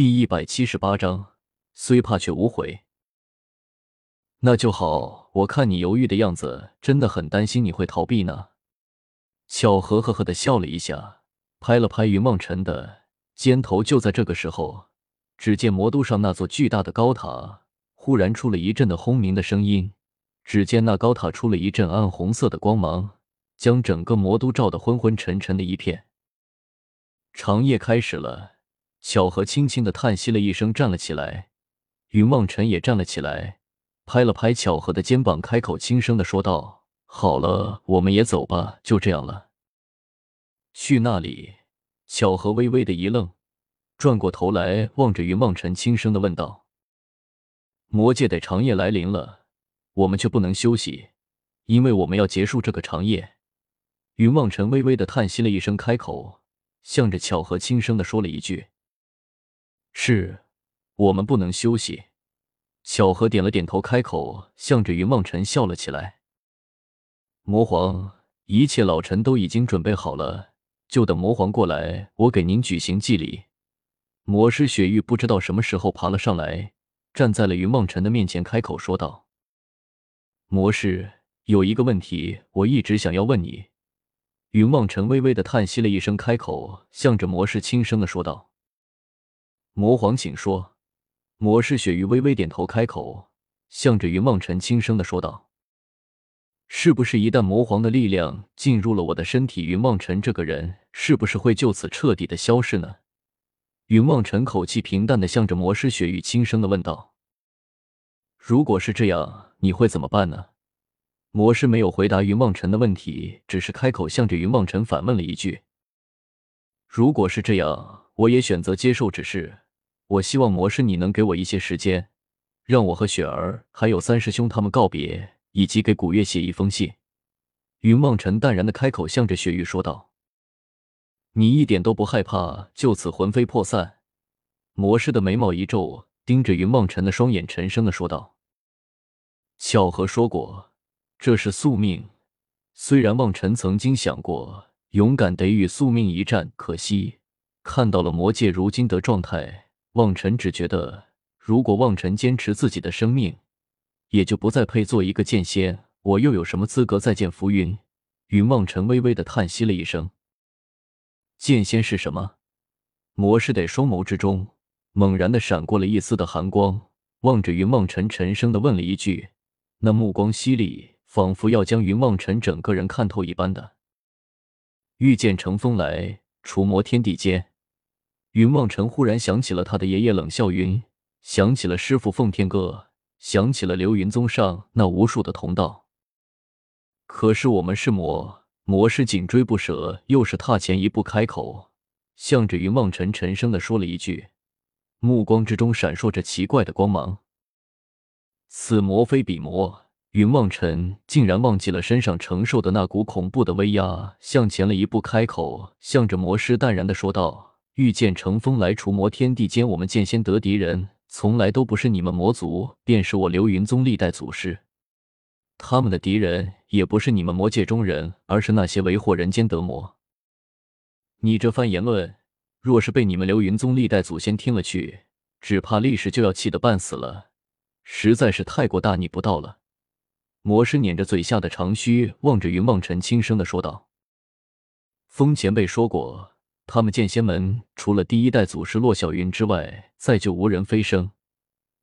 第一百七十八章，虽怕却无悔。那就好，我看你犹豫的样子，真的很担心你会逃避呢。巧合呵呵的笑了一下，拍了拍云梦辰的肩头。就在这个时候，只见魔都上那座巨大的高塔忽然出了一阵的轰鸣的声音。只见那高塔出了一阵暗红色的光芒，将整个魔都照得昏昏沉沉的一片。长夜开始了，巧合轻轻的叹息了一声，站了起来。云望尘也站了起来，拍了拍巧合的肩膀，开口轻声的说道：“好了，我们也走吧，就这样了。”去那里？巧合微微的一愣，转过头来望着云望尘，轻声的问道：“魔界得长夜来临了，我们却不能休息，因为我们要结束这个长夜。”云望尘微微的叹息了一声，开口。向着巧合轻声的说了一句：“是，我们不能休息。”巧合点了点头，开口，向着云梦辰笑了起来。魔皇，一切老臣都已经准备好了，就等魔皇过来，我给您举行祭礼。魔师雪玉不知道什么时候爬了上来，站在了云梦辰的面前，开口说道：“魔师，有一个问题，我一直想要问你。”云梦辰微微的叹息了一声，开口，向着魔师轻声的说道：“魔皇，请说。”魔师雪域微微点头，开口，向着云望尘轻声的说道：“是不是一旦魔皇的力量进入了我的身体，云望尘这个人是不是会就此彻底的消失呢？”云望尘口气平淡的向着魔师雪域轻声的问道：“如果是这样，你会怎么办呢？”魔师没有回答云望尘的问题，只是开口向着云望尘反问了一句：“如果是这样，我也选择接受只是。我希望魔师你能给我一些时间，让我和雪儿还有三师兄他们告别，以及给古月写一封信。”云望尘淡然的开口，向着雪玉说道：“你一点都不害怕就此魂飞魄散？”魔师的眉毛一皱，盯着云望尘的双眼，沉声的说道：“巧合说过。”这是宿命，虽然望尘曾经想过勇敢得与宿命一战，可惜看到了魔界如今的状态，望尘只觉得，如果望尘坚持自己的生命，也就不再配做一个剑仙。我又有什么资格再见浮云？云望尘微微的叹息了一声。剑仙是什么？魔师得双眸之中猛然的闪过了一丝的寒光，望着云望尘，沉声的问了一句，那目光犀利。仿佛要将云望尘整个人看透一般的，御剑乘风来，除魔天地间。云望尘忽然想起了他的爷爷冷笑云，想起了师傅奉天歌，想起了流云宗上那无数的同道。可是我们是魔，魔是紧追不舍，又是踏前一步，开口，向着云望尘沉声的说了一句，目光之中闪烁着奇怪的光芒。此魔非彼魔。云望尘竟然忘记了身上承受的那股恐怖的威压，向前了一步，开口，向着魔师淡然的说道：“御剑乘风来，除魔天地间，我们剑仙得敌人，从来都不是你们魔族，便是我流云宗历代祖师。他们的敌人也不是你们魔界中人，而是那些为祸人间的魔。你这番言论，若是被你们流云宗历代祖先听了去，只怕历史就要气得半死了，实在是太过大逆不道了。”魔师捻着嘴下的长须，望着云望尘，轻声的说道：“风前辈说过，他们剑仙门除了第一代祖师洛小云之外，再就无人飞升。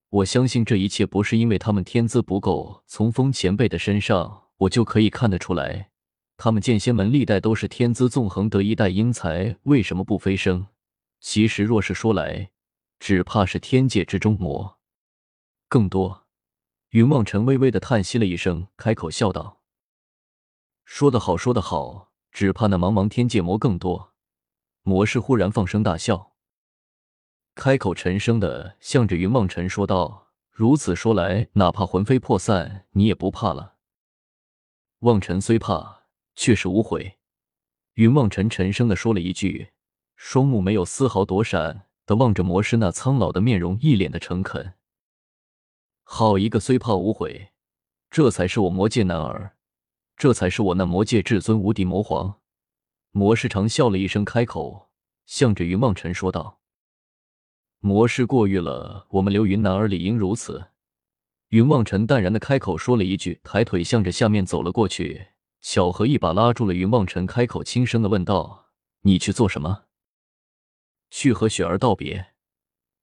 我相信这一切不是因为他们天资不够，从风前辈的身上，我就可以看得出来，他们剑仙门历代都是天资纵横得一代英才，为什么不飞升？其实若是说来，只怕是天界之中魔更多。”云望尘微微的叹息了一声，开口笑道：“说得好，说得好，只怕那茫茫天界魔更多。”魔师忽然放声大笑，开口沉声的向着云望尘说道：“如此说来，哪怕魂飞魄散，你也不怕了？”望尘虽怕，却是无悔。云望尘沉声的说了一句，双目没有丝毫躲闪的望着魔师那苍老的面容，一脸的诚恳。好一个虽怕无悔，这才是我魔界男儿，这才是我那魔界至尊无敌魔皇。魔师长笑了一声，开口，向着云望尘说道：“魔师过誉了我们流云男儿，理应如此。云望尘淡然的开口说了一句，抬腿向着下面走了过去。巧合一把拉住了云望尘，开口轻声的问道：“你去做什么？”“去和雪儿道别。”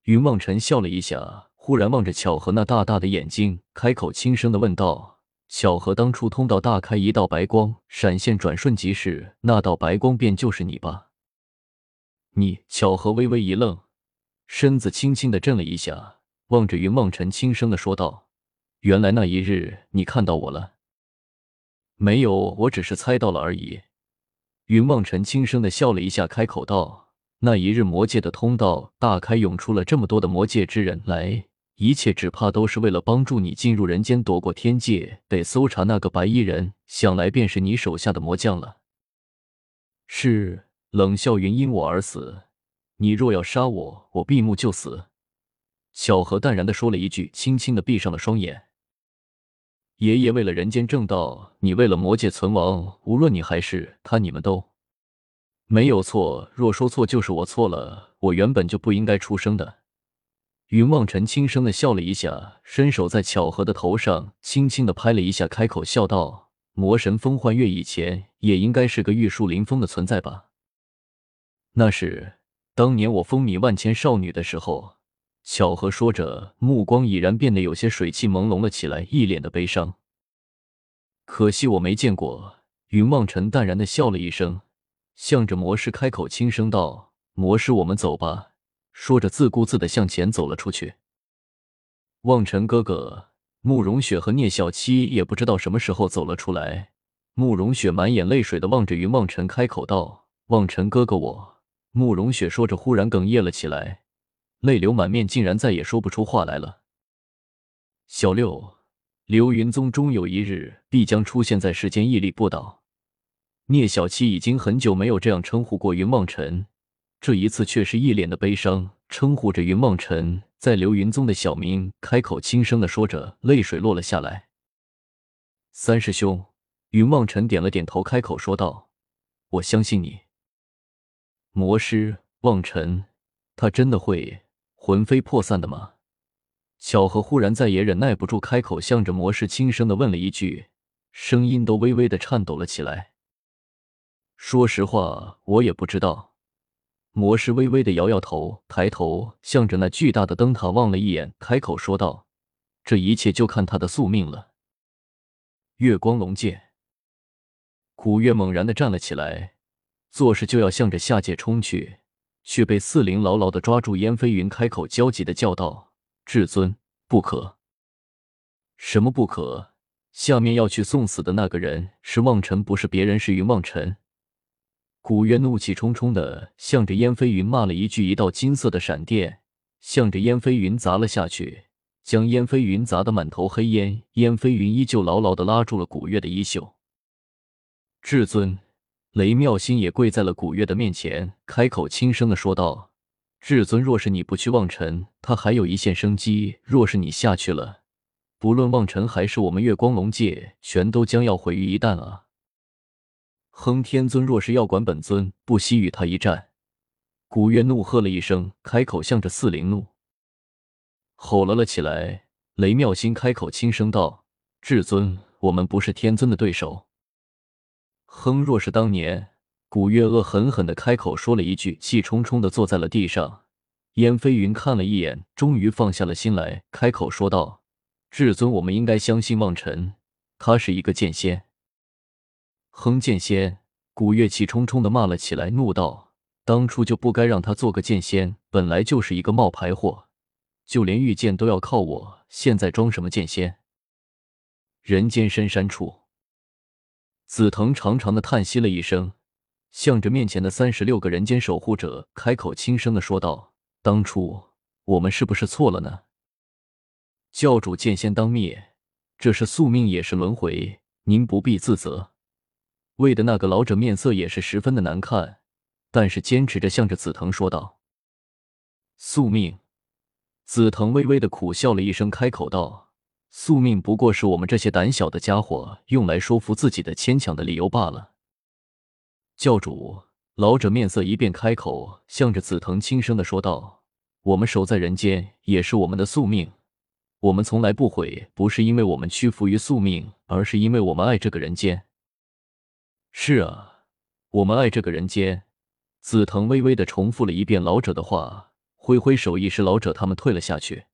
云望尘笑了一下，忽然望着巧合那大大的眼睛，开口轻声的问道：“巧合，当初通道大开，一道白光闪现，转瞬即逝，那道白光便就是你吧？”你巧合微微一愣，身子轻轻的震了一下，望着云梦尘，轻声的说道：“原来那一日你看到我了？”“没有，我只是猜到了而已。”云梦尘轻声的笑了一下，开口道：“那一日魔界的通道大开，涌出了这么多的魔界之人来，一切只怕都是为了帮助你进入人间，躲过天界。得搜查那个白衣人，想来便是你手下的魔将了。”是。冷笑云因我而死，你若要杀我，我闭目就死。巧合淡然的说了一句，轻轻的闭上了双眼。爷爷为了人间正道，你为了魔界存亡，无论你还是他，你们都没有错。若说错，就是我错了。我原本就不应该出生的。云望尘轻声的笑了一下，伸手在巧合的头上轻轻的拍了一下，开口笑道：“魔神风幻月以前也应该是个玉树临风的存在吧？”那是当年我风靡万千少女的时候。巧合说着，目光已然变得有些水汽朦胧了起来，一脸的悲伤。可惜我没见过。云望尘淡然的笑了一声，向着魔师开口轻声道：“魔师，我们走吧。”说着，自顾自的向前走了出去。望尘哥哥，慕容雪和聂小七也不知道什么时候走了出来。慕容雪满眼泪水的望着云望尘，开口道：“望尘哥哥，我……”慕容雪说着，忽然哽咽了起来，泪流满面，竟然再也说不出话来了。小六，流云宗终有一日必将出现在世间，屹立不倒。聂小七已经很久没有这样称呼过云梦尘，这一次却是一脸的悲伤，称呼着云梦尘在流云宗的小名，开口轻声的说着，泪水落了下来。三师兄，云梦尘点了点头，开口说道：“我相信你。”魔师望尘，他真的会魂飞魄散的吗？巧合忽然再也忍耐不住，开口向着魔师轻声的问了一句，声音都微微的颤抖了起来。说实话，我也不知道。魔师微微的摇摇头，抬头向着那巨大的灯塔望了一眼，开口说道：“这一切就看他的宿命了。”月光龙剑，古月猛然的站了起来。做事就要向着下界冲去，却被四灵牢牢的抓住。燕飞云开口焦急的叫道：“至尊，不可！什么不可？下面要去送死的那个人是望尘，不是别人，是云望尘。”古月怒气冲冲的向着燕飞云骂了一句，一道金色的闪电向着燕飞云砸了下去，将燕飞云砸得满头黑烟。燕飞云依旧牢牢的拉住了古月的衣袖，至尊。雷妙心也跪在了古月的面前，开口轻声的说道：“至尊，若是你不去望尘，他还有一线生机；若是你下去了，不论望尘还是我们月光龙界，全都将要毁于一旦啊！”哼，天尊若是要管本尊，不惜与他一战。古月怒喝了一声，开口向着四灵怒吼了了起来。雷妙心开口轻声道：“至尊，我们不是天尊的对手。”哼！若是当年，古月恶狠狠的开口说了一句，气冲冲的坐在了地上。燕飞云看了一眼，终于放下了心来，开口说道：“至尊，我们应该相信望尘，他是一个剑仙。”哼！剑仙！古月气冲冲的骂了起来，怒道：“当初就不该让他做个剑仙，本来就是一个冒牌货，就连御剑都要靠我，现在装什么剑仙？”人间深山处。紫藤长长的叹息了一声，向着面前的三十六个人间守护者开口轻声的说道：“当初我们是不是错了呢？教主剑仙当灭，这是宿命，也是轮回，您不必自责。”为的那个老者面色也是十分的难看，但是坚持着向着紫藤说道：“宿命。”紫藤微微的苦笑了一声，开口道。宿命不过是我们这些胆小的家伙用来说服自己的牵强的理由罢了。教主，老者面色一变，开口向着紫藤轻声的说道：“我们守在人间也是我们的宿命。我们从来不悔，不是因为我们屈服于宿命，而是因为我们爱这个人间。是啊，我们爱这个人间。紫藤微微的重复了一遍老者的话，挥挥手，一时老者他们退了下去。